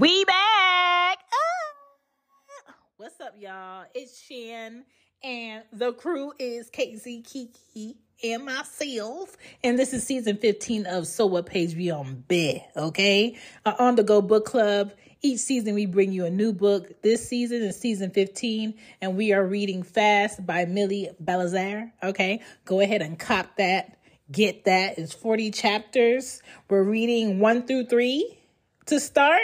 We back. Ah. What's up, y'all? It's Shan, and the crew is Casey Kiki and myself. And this is season 15 of So What Page We on Bih, okay? Our On the Go book club. Each season, we bring you a new book. This season is season 15, and we are reading Fast by Millie Belizaire, okay? Go ahead and cop that. Get that. It's 40 chapters. We're reading one through three to start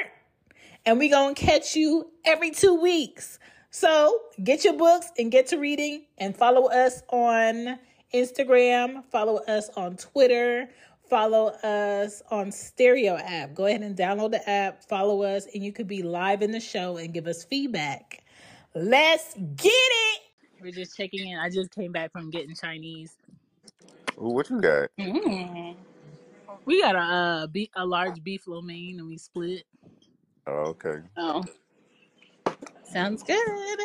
and we gonna catch you every two weeks. So get your books and get to reading and follow us on Instagram, follow us on Twitter, follow us on Stereo app. Go ahead and download the app, follow us, and you could be live in the show and give us feedback. Let's get it. We're just checking in. I just came back from getting Chinese. Ooh, what you got? Mm. We got a uh, be- a large beef lo mein and we split. Oh, okay. Oh, sounds good.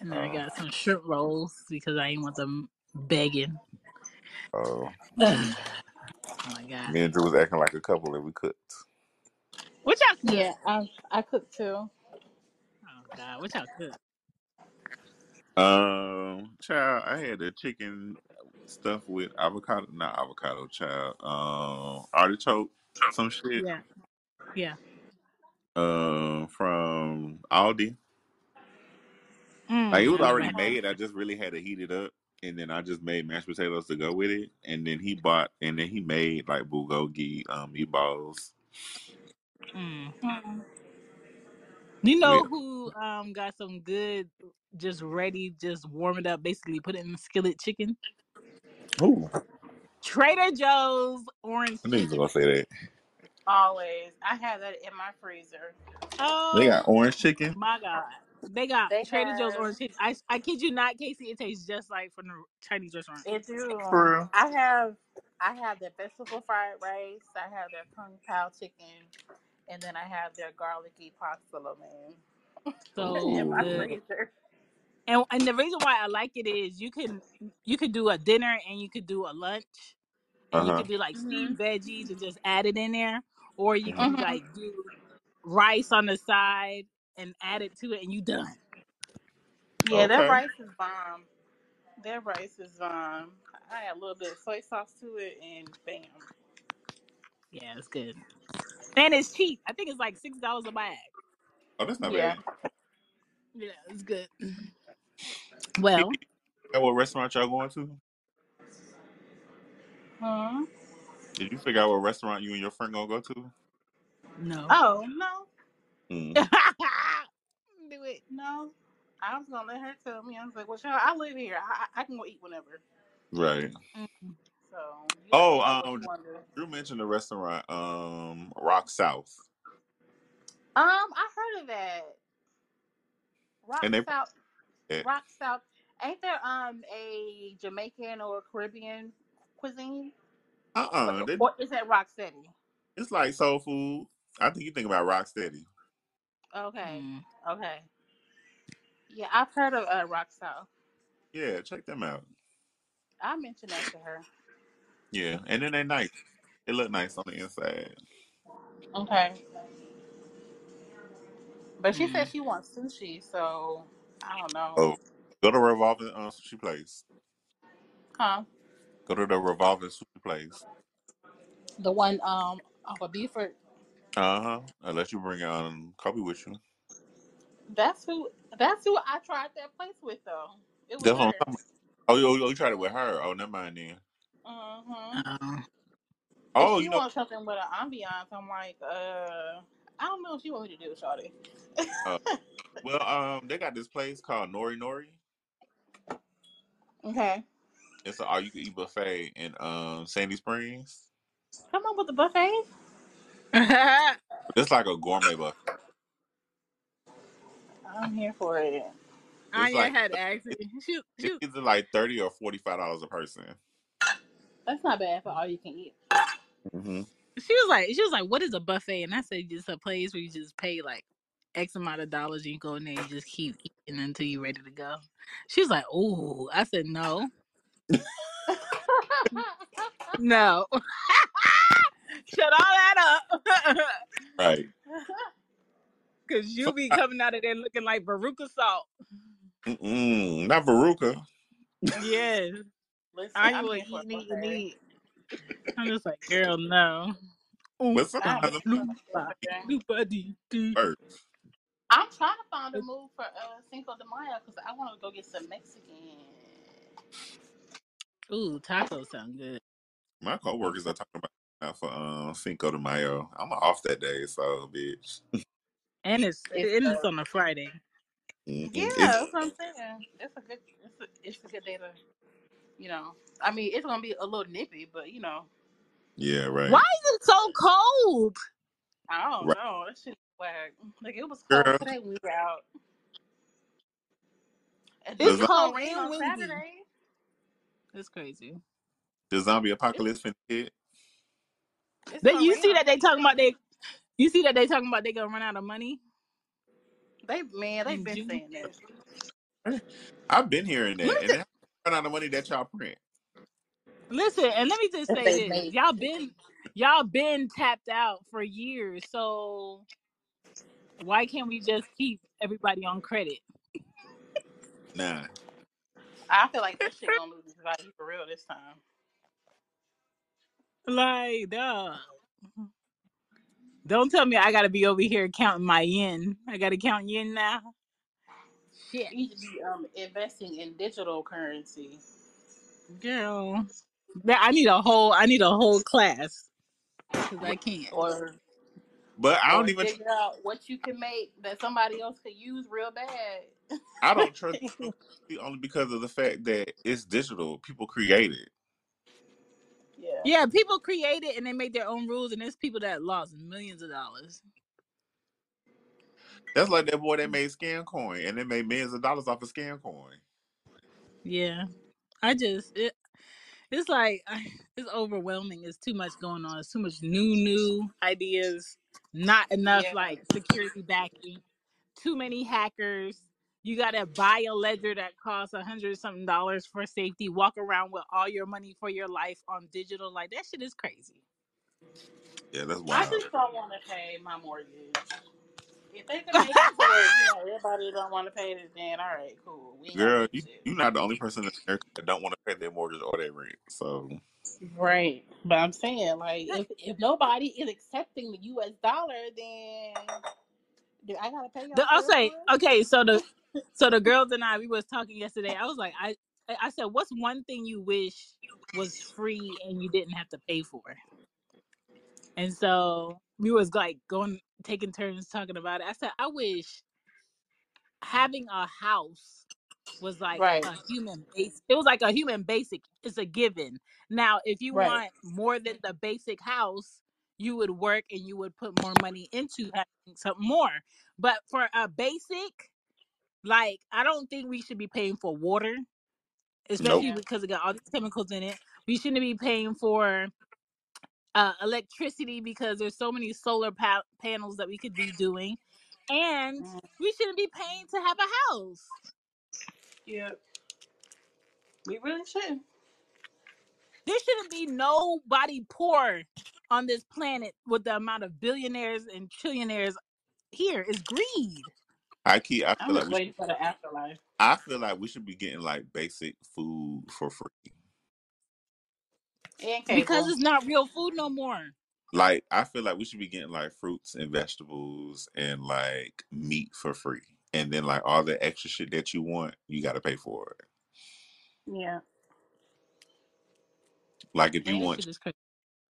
And then I Oh, got some shrimp rolls because I didn't want them begging. oh. oh my god. Me and Drew was acting like a couple and we cooked. What y'all cook? Yeah, I I cook too. Oh god, what y'all cook? Um, child, I had the chicken stuff with avocado, not avocado, child. Um, artichoke, some shit. Yeah, yeah. Um, from Aldi. Mm, Like it was already made. I just really had to heat it up, and then I just made mashed potatoes to go with it. And then he bought, and then he made like bulgogi um meatballs. Mm. Mm. You know who um got some good, just ready, just warm it up, basically put it in the skillet chicken? ooh, Trader Joe's orange I knew you was chicken. gonna say that. Always, I have that in my freezer. They Oh got orange chicken. my god. They got They Trader Joe's have orange chicken. I I kid you not, Casey. It tastes just like from the Chinese restaurant. it do. For real? I have I have their vegetable fried rice. I have their kung pao chicken, and then I have their garlicky pasta lo mein So in my Ooh. good. freezer. And and the reason why I like it is you can you could do a dinner and you could do a lunch Uh and you huh. could do like steamed veggies and just add it in there, or you hmm can like do rice on the side and add it to it and you done. Yeah, their Okay. rice is bomb. That rice is bomb. I add a little bit of soy sauce to it, and bam. Yeah, it's good. And it's cheap. I think it's like six dollars a bag. Oh, that's not Yeah. bad. Yeah, it's good. Well, Kiki, that what restaurant y'all going to? Hmm. Did you figure out what restaurant you and your friend gonna go to? no. Oh no, Mm. do it. no. I was gonna let her tell me. I was like, "Well, child, I live here. I, I I can go eat whenever." Right. Mm. So Oh, me know what um, you want to do. Drew mentioned the restaurant, um, Rock South, Um, I heard of that. Rock and they South, uh Rock South. Ain't there um a Jamaican or Caribbean cuisine, uh, or, they, or is that Rock Steady? it's like soul food. I think you think about Rock Steady. Okay, Mm. okay. Yeah, I've heard of uh, Rock South. Yeah, check them out. I mentioned that to her. Yeah, and then they nice. It look nice on the inside. Okay, but she said Mm. she wants sushi, so I don't know. Oh, go to Revolving uh, Sushi Place. Huh? Go to the Revolving Sushi Place. The one um off of Buford. Uh huh. Unless you bring um Kobe with you. That's who. That's who I tried that place with though. It was That's what I'm her. talking about. Oh, you, oh, you tried it with her. Oh, never mind then. Mm-hmm. Oh. Oh, she you know, wants something with an ambiance. I'm like, uh, I don't know what she want me to do, Shawty. uh, well, um, they got this place called Nori Nori. okay. It's an all you can eat buffet in um Sandy Springs. Come on with the buffet. It's like a gourmet buffet. I'm here for it. It's Anya like had asked me. She, she, it's like thirty or forty five dollars a person. That's not bad for all you can eat. Mm-hmm. she was like, she was like, "What is a buffet?" And I said, "Just a place where you just pay like X amount of dollars, and you go in there and just keep eating until you're ready to go." She was like, "Oh," I said, "No, no, shut all that up." Right. Cause you be coming out of there looking like Veruca Salt. Mm-mm, not Veruca. Yes. Listen, I I'm would here for eat, eat, a and buffet. eat. I'm just like, girl, no. Ooh, But I'm sometimes here for a loompa, buffet. loompa dee dee. first. I'm trying to find a move for uh, Cinco de Mayo because I want to go get some Mexican. Ooh, tacos sound good. My coworkers are talking about that for um Cinco de Mayo. I'm off that day, so bitch. And it's It's and it's uh, on a Friday. Mm-mm. yeah, It's that's what I'm saying. It's a good, it's a, it's a good day to, you know. I mean, it's gonna be a little nippy, but you know, yeah, right. Why is it so cold? I don't Right. know. That shit whack. Like it was cold Girl, today when we were out. And It's then the, it's gonna cold rain and on windy. Saturday. It's crazy. the zombie apocalypse finna hit. it's But gonna you rain see on that they talking about they you see that they talking about they gonna run out of money They man, they've in been June. saying that. I've been hearing Let me that, and just, they run out of money that y'all print. listen and let me just That say they this. made. Y'all been y'all been tapped out for years. So why can't we just keep everybody on credit? Nah, I feel like that shit gonna lose its value for real this time. Like, duh. Don't tell me I gotta be over here counting my yen. I gotta count yen now. Shit. You need to be um investing in digital currency Girl. That- I need a whole I need a whole class. Cause I can't. or but I don't even. figure out what you can make that somebody else could use real bad. I don't trust it only because of the fact that it's digital. People create it. yeah. Yeah, people create it and they make their own rules and there's people that lost millions of dollars. That's like that boy that made Scam Coin, and they made millions of dollars off of Scam Coin. Yeah. I just it it's like it's overwhelming. It's too much going on. It's too much new new ideas. Not enough Yeah. like security backing. Too many hackers. You gotta buy a ledger that costs a hundred something dollars for safety. Walk around with all your money for your life on digital. Like that shit is crazy. Yeah, that's why. I wild. just don't want to pay my mortgage. If they can make it for you know everybody don't want to pay it, then all right, cool. We ain't gotta Girl, do you shit. you're not the only person in America that don't want to pay their mortgage or their rent. So Right. But I'm saying, like, if if nobody is accepting the US dollar, then do I gotta pay y'all I'll for say, it? okay, so the so the girls and I we was talking yesterday. I was like, I I said, what's one thing you wish was free and you didn't have to pay for? And so we was like going taking turns talking about it. I said, I wish having a house was like Right. a human base. It was like a human basic. It's a given. Now, if you Right. want more than the basic house, you would work and you would put more money into having something more. But for a basic, like I don't think we should be paying for water, especially Yeah. because it got all these chemicals in it. We shouldn't be paying for uh, electricity because there's so many solar pa- panels that we could be doing, and Mm, we shouldn't be paying to have a house. Yeah. We really should. There shouldn't be nobody poor on this planet with the amount of billionaires and trillionaires here. It's greed. I keep. I I'm feel like just we. Should, waiting for the afterlife. I feel like we should be getting like basic food for free. And Because cable. it's not real food no more. Like I feel like we should be getting like fruits and vegetables and like meat for free. And then like all the extra shit that you want, you got to pay for it. Yeah. Like if you That want shit is crazy.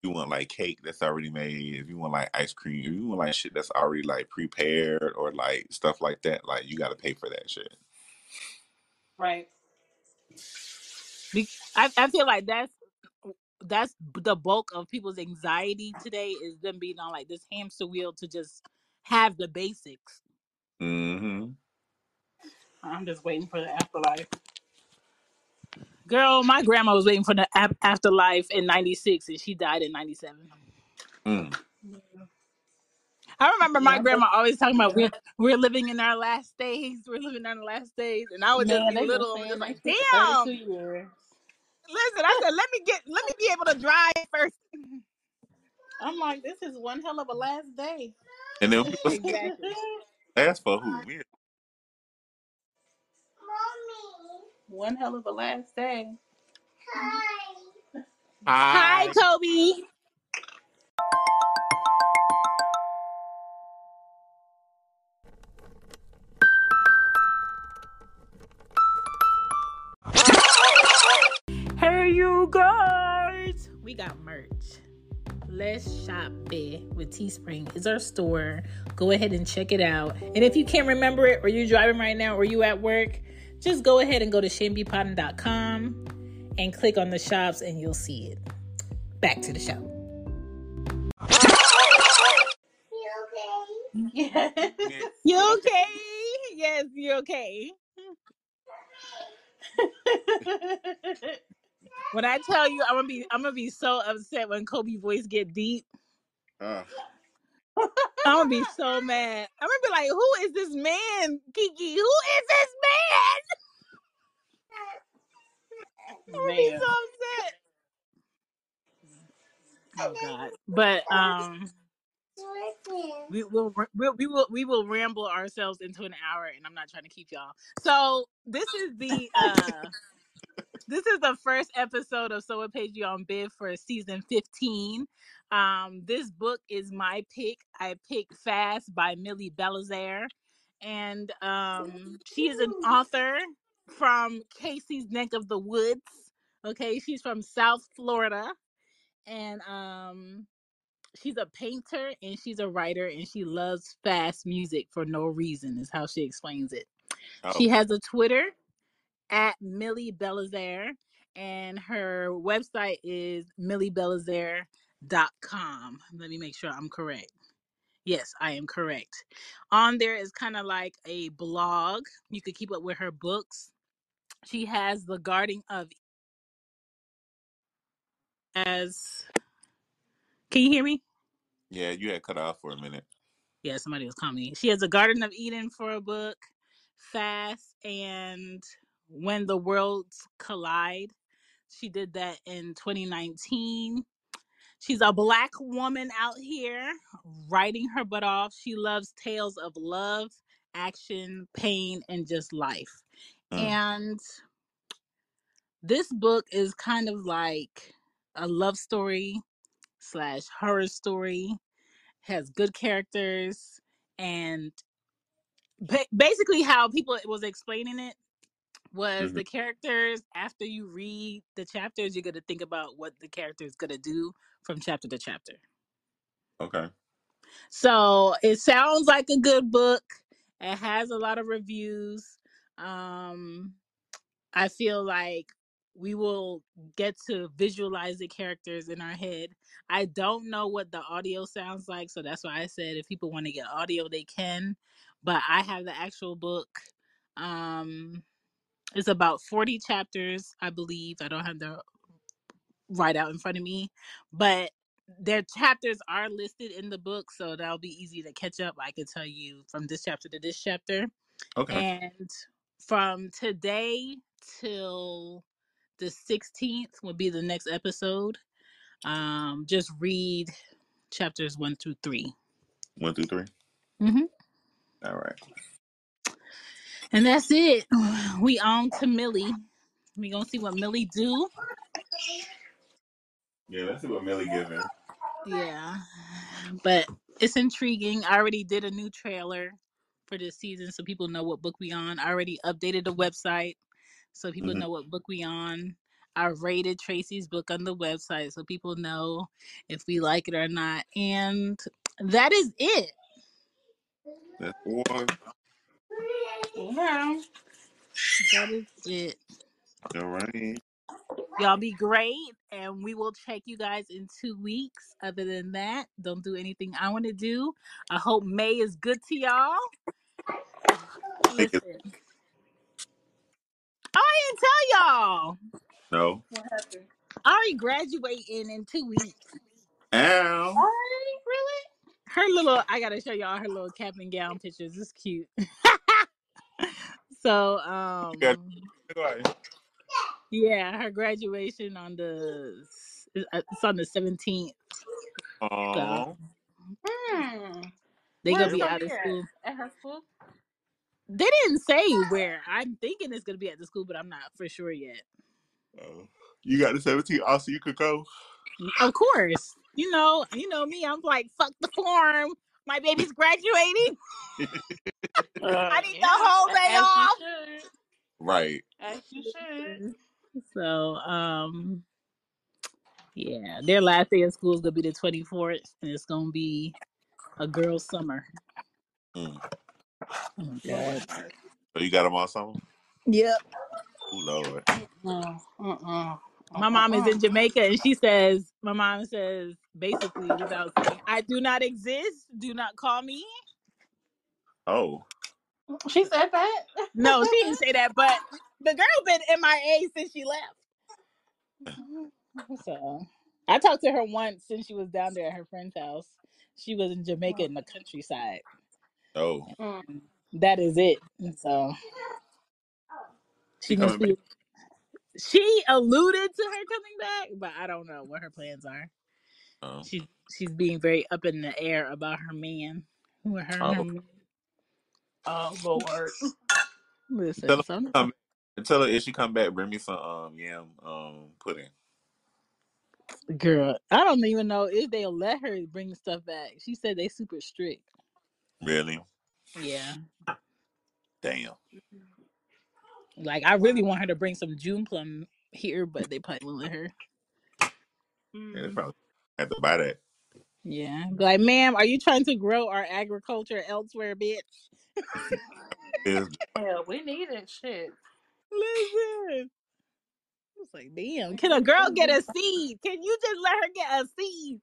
You want like cake that's already made, if you want like ice cream, if you want like shit that's already like prepared or like stuff like that, like you got to pay for that shit. Right. Be- I, I feel like that's that's the bulk of people's anxiety today is them being on like this hamster wheel to just have the basics. Mm-hmm. I'm just waiting for the afterlife. Girl, my grandma was waiting for the ap- afterlife in '96, and she died in '97. Mm. I remember my I'm grandma just, always talking about we're we're living in our last days. We're living in our last days, and I would just man, be they've been little and saying just that like, shit for damn. 32 years. Listen, I said, let me get, let me be able to drive first. I'm like, this is one hell of a last day. And then people Exactly. Last for who? One hell of a last day. Hi, Hi. Kobe. Hey, you guys. We got merch. Let's shop it with Teespring is our store. Go ahead and check it out. And if you can't remember it, or you're driving right now, or you at work, just go ahead and go to shambypotting.com and click on the shops, and you'll see it. Back to the show. You okay? Yeah. You okay? Yes, you okay. When I tell you, I'm gonna be, I'm gonna be so upset when Kobe voice get deep. Uh, I'm gonna be so mad. I'm gonna be like, "Who is this man, Kiki? Who is this man?" I'm gonna be so upset. Oh God! But um, we will we, we will we will ramble ourselves into an hour, and I'm not trying to keep y'all. So this is the uh this is the first episode of So What Page You on Bih for season 15. Um, this book is my pick. I picked Fast by Millie Belizaire. And um, she is an author from Casey's Neck of the Woods. Okay, she's from South Florida. And um, she's a painter and she's a writer and she loves fast music for no reason, is how she explains it. She oh, has a Twitter at Millie Belizaire, and her website is milliebelizaire.com. Let me make sure I'm correct. Yes, I am correct. On there is kind of like a blog. You could keep up with her books. She has The Garden of as Can you hear me? yeah. You had cut off for a minute. Yeah, somebody was calling me. She has a Garden of Eden for a book, Fast and When the Worlds Collide. She did that in 2019 She's a black woman out here writing her butt off. She loves tales of love, action, pain, and just life. Mm. And this book is kind of like a love story slash horror story. Has good characters and ba- basically how people was explaining it was hmm the characters after you read the chapters you're going to think about what the character is going to do from chapter to chapter Okay. So it sounds like a good book. It has a lot of reviews. Um, I feel like we will get to visualize the characters in our head. I don't know what the audio sounds like, so that's why I said if people want to get audio, they can. But I have the actual book. Um, it's about 40 chapters, I believe. I don't have the right out in front of me, but their chapters are listed in the book, so that'll be easy to catch up. I can tell you from this chapter to this chapter, Okay. and from today till the 16th will be the next episode. Um, just read chapters one through 3 One, two, three. Mm-hmm. All right. And that's it. We on to Millie. We gonna see what Millie do. Yeah. Let's see what Millie giving. Yeah, but it's intriguing. I already did a new trailer for this season, so people know what book we on. I already updated the website, so people hmm know what book we on. I rated Tracy's book on the website, so people know if we like it or not. And that is it. That's one. Yeah, that is it. All right. Y'all be great, and we will check you guys in two weeks. Other than that, don't do anything I want to do. I hope May is good to y'all. Make it Listen. Oh, I didn't tell y'all. no. What happened? I already graduating in two weeks. Ow. Alright, really? Her little, I gotta show y'all her little cap and gown pictures. It's cute. so, um, You got go out. yeah, her graduation on the it's on the seventeenth. So Aw. Hmm. they Where's gonna be Yeah. out of school. at? At her school? They didn't say where. I'm thinking it's gonna be at the school, but I'm not for sure yet. Oh. You got the 17th. also you could go. Of course, you know, you know me. I'm like, fuck the form. My baby's graduating. I need the whole day as off. Right. As you should. So, um, yeah, their last day of school is gonna be the 24th, and it's gonna be a girl's summer. Mm. Oh God. So you got them all summer? Yep. Oh Lord. Mm-mm. My mom is in Jamaica, and she says, my mom says, basically, without saying, I do not exist. Do not call me. Oh. She said that. No, she didn't say that, but the girl been in MIA since she left. So I talked to her once since she was down there at her friend's house. She was in Jamaica in the countryside. Oh. Mm. That is it. And so she She must coming be. She alluded to her coming back, but I don't know what her plans are. Oh. She's she's being very up in the air about her man. Who her, Oh. her man. Oh Lord. Listen, Tell her, some come, tell her if she come back, bring me some um yam um pudding. girl. I don't even know if they'll let her bring stuff back. She said they super strict. Really? Yeah. Damn. Like I really want her to bring some June plum here, but they probably won't let her. Yeah, they Mm. probably have to buy that. Yeah. Be Like, ma'am, are you trying to grow our agriculture elsewhere, bitch? yeah, we need it. shit. Listen. It's like, damn, can a girl get a seed? Can you just let her get a seed?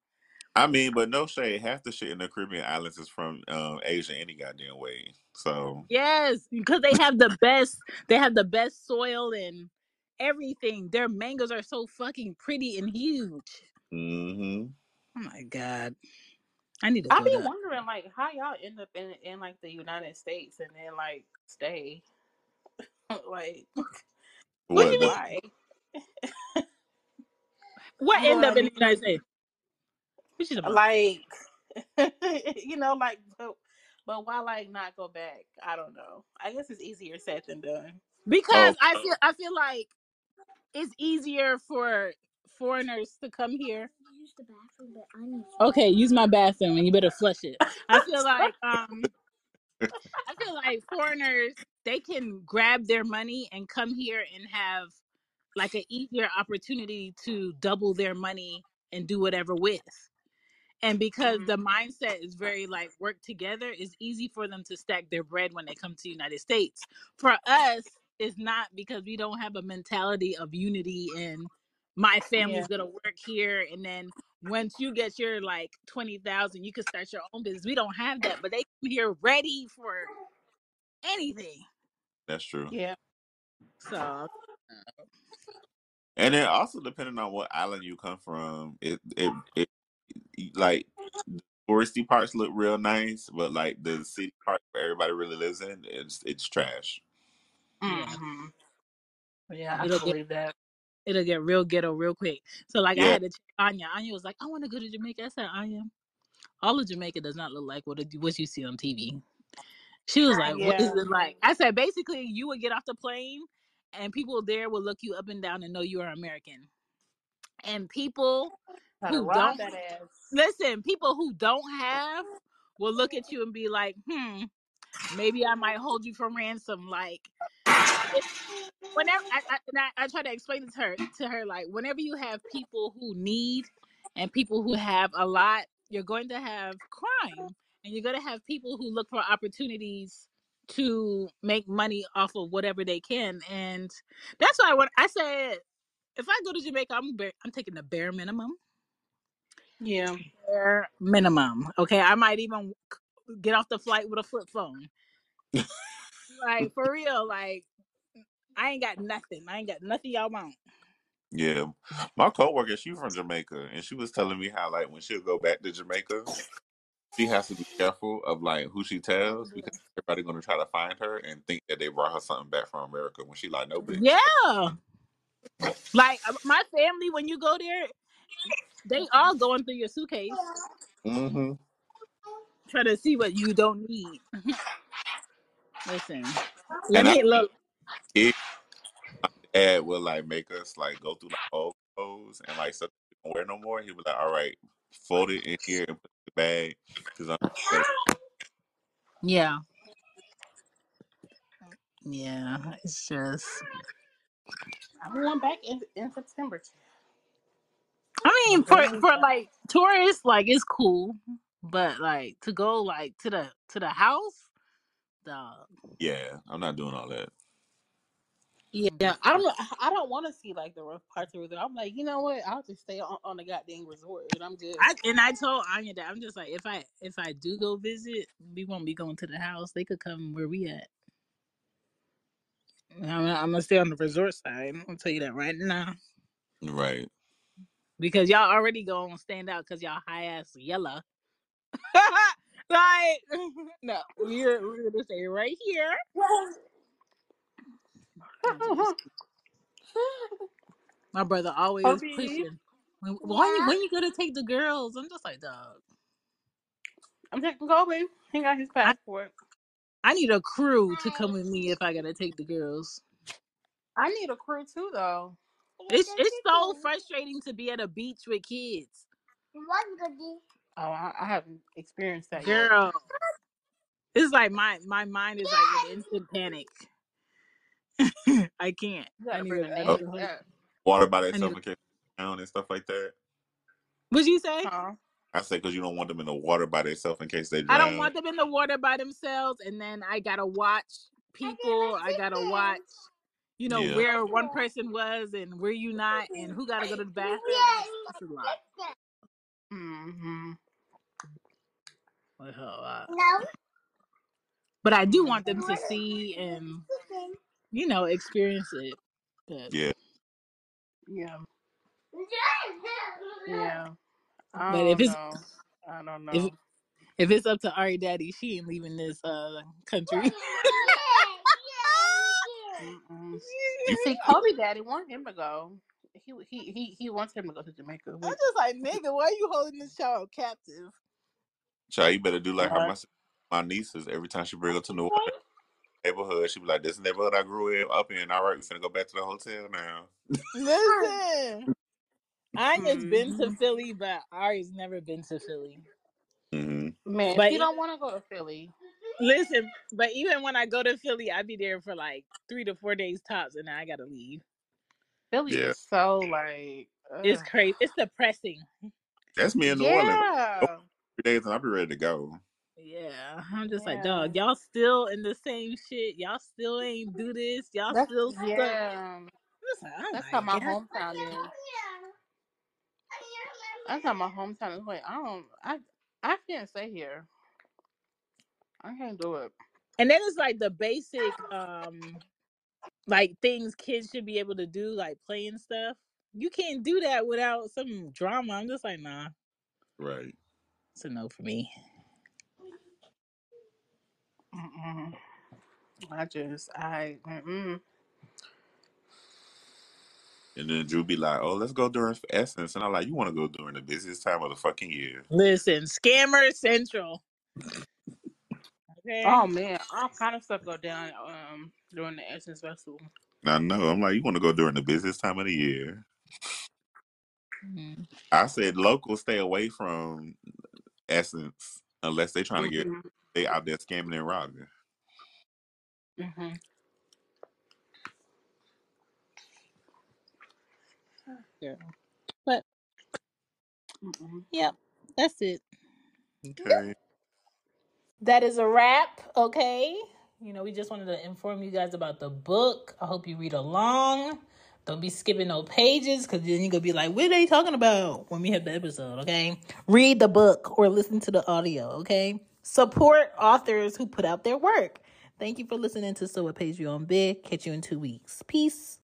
I mean, but no shade. Half the shit in the Caribbean islands is from um, Asia any goddamn way. So Yes, because they have the best. They have the best soil and everything. Their mangoes are so fucking pretty and huge. hmm Oh my god, I need to I go be to. wondering like how y'all end up in in like the United States and then like stay. like What do you mean? Why? What end up I in the? United States? What you talking about? Like you know, like but, but why like not go back? I don't know. I guess it's easier said than done. Because oh, I feel I feel like it's easier for foreigners to come here. Okay, use my bathroom and you better flush it. I feel like um I feel like foreigners they can grab their money and come here and have like an easier opportunity to double their money and do whatever with. And because Mhm. the mindset is very like work together, it's easy for them to stack their bread when they come to the United States. For us, it's not because we don't have a mentality of unity and my family's Yeah. gonna work here and then once you get your like twenty thousand, you can start your own business. We don't have that, but they come here ready for anything. that's true. Yeah. So And then also depending on what island you come from, it it, it like the touristy parts look real nice, but like the city part where everybody really lives in, it's it's trash. yeah, hmm Yeah, I it'll can get believe that. it'll get real ghetto real quick. So like I had to check Anya. Anya was like, I want to go to Jamaica. I said, Anya, all of Jamaica does not look like what it, what you see on TV. She was like, What is Yeah. it like? I said, basically, you would get off the plane, and people there will look you up and down and know you are American. And people Who don't that ass. listen, people who don't have will look at you and be like, hmm, maybe I might hold you for ransom. Like whenever I, I, and I, I try to explain it to her to her like whenever you have people who need and people who have a lot you're going to have crime and you're going to have people who look for opportunities to make money off of whatever they can and that's why when i said if i go to jamaica i'm bare, i'm taking the bare minimum Yeah. bare minimum okay i might even get off the flight with a flip phone like for real like i ain't got nothing i ain't got nothing y'all want yeah. My coworker, she from Jamaica, and she was telling me how like when she'll go back to Jamaica, she has to be careful of like who she tells because everybody gonna try to find her and think that they brought her something back from America when she like no bitch. Yeah. Like uh, my family, when you go there, they all going through your suitcase Mm-hmm. trying to see what you don't need. Listen, let And I me look. it dad will like make us like go through like old clothes and like stuff we don't wear no more. He was like, "All right, fold it in here and put it in the bag because I'm better." Yeah, yeah. It's just. I'm going back in, in September. I mean, for for like tourists, like it's cool, but like to go like to the to the house, dog. Yeah, I'm not doing all that. Yeah, I don't. I don't want to see like the rough parts of it. I'm like, you know what? I'll just stay on, on the goddamn resort, and I'm good. I and I told Anya that I'm just like if I if I do go visit, we won't be going to the house. They could come where we at. I'm, I'm gonna stay on the resort side. I'll tell you that right now Right. Because y'all already gonna stand out because y'all high ass yellow. like no, we're we're gonna stay right here. My brother always Kobe, pushing. When, when you when you gonna take the girls? I'm just like, dog. I'm taking Kobe. He got his I, passport. I need a crew to come mm. with me if I gotta take the girls. I need a crew too, though. It's it's so frustrating to be at a beach with kids. Oh, I, I haven't experienced that Girl. It's like my my mind is like in instant panic. I can't. You I gotta need bring a, a I name need for a whole- Water by I need themselves in case they drown and stuff like that. what'd you say? Huh? I say because you don't want them in the water by themselves in case they I drown. don't want them in the water by themselves, and then I gotta watch people. I gotta watch, you know, Yeah. where one person was and where you not, and who gotta go to the bathroom. It's, it's a lot. Mm-hmm. It's a lot. But I do want them to see and you know experience it. But Yeah. Yeah. Yeah. I But if it's know. I don't if know. if it's up to Ari Daddy, she ain't leaving this uh country. Mm-mm. You See, Kobe Daddy want him to go. He he he he wants him to go to Jamaica. I'm just like, nigga, why are you holding this child captive? child, you better do like how my my nieces every time she bring her to New Orleans neighborhood, she be like, "This is the neighborhood I grew in, up in. All right, we finna go back to the hotel now." Listen, Anya's been to Mhm. Philly, but Ari's never been to Philly. hmm Man, But he e- don't want to go to Philly. Listen, but even when I go to Philly, I be there for like three to four days tops, and then I gotta leave. Philly Yeah, is so like. It's ugh. crazy. It's depressing. that's me in New Orleans. Oh, yeah. Three days and I'll be ready to go. Yeah, I'm just like, Yeah. dog, y'all still in the same shit. Y'all still ain't do this. Y'all That's still stuck. yeah. It's like, oh That's my how my God. hometown is. That's how my hometown is. Wait, I don't. I I can't stay here. I can't do it. And then it's like the basic, um, like things kids should be able to do, like playing stuff. You can't do that without some drama. I'm just like, nah, Right. it's a no for me. Mm-mm. I just I mm-mm. And then Drew be like, "Oh, let's go during Essence," and I'm like, "You want to go during the busiest time of the fucking year?" Listen, scammer central. Okay. oh man, all kind of stuff go down um during the Essence Festival. I know. I'm like, "You want to go during the busiest time of the year?" Mhm. I said, "Locals stay away from Essence unless they trying to get Mm-hmm. they out there scamming and robbing." Mm-hmm. Yeah. But Mm-mm. yep, that's it. Okay. That is a wrap, okay? You know, we just wanted to inform you guys about the book. I hope you read along. Don't be skipping no pages because then you're going to be like, what are they talking about when we have the episode, okay? Read the book or listen to the audio, okay? Support authors who put out their work. Thank you for listening to So What Page You on Bih. Catch you in two weeks. Peace.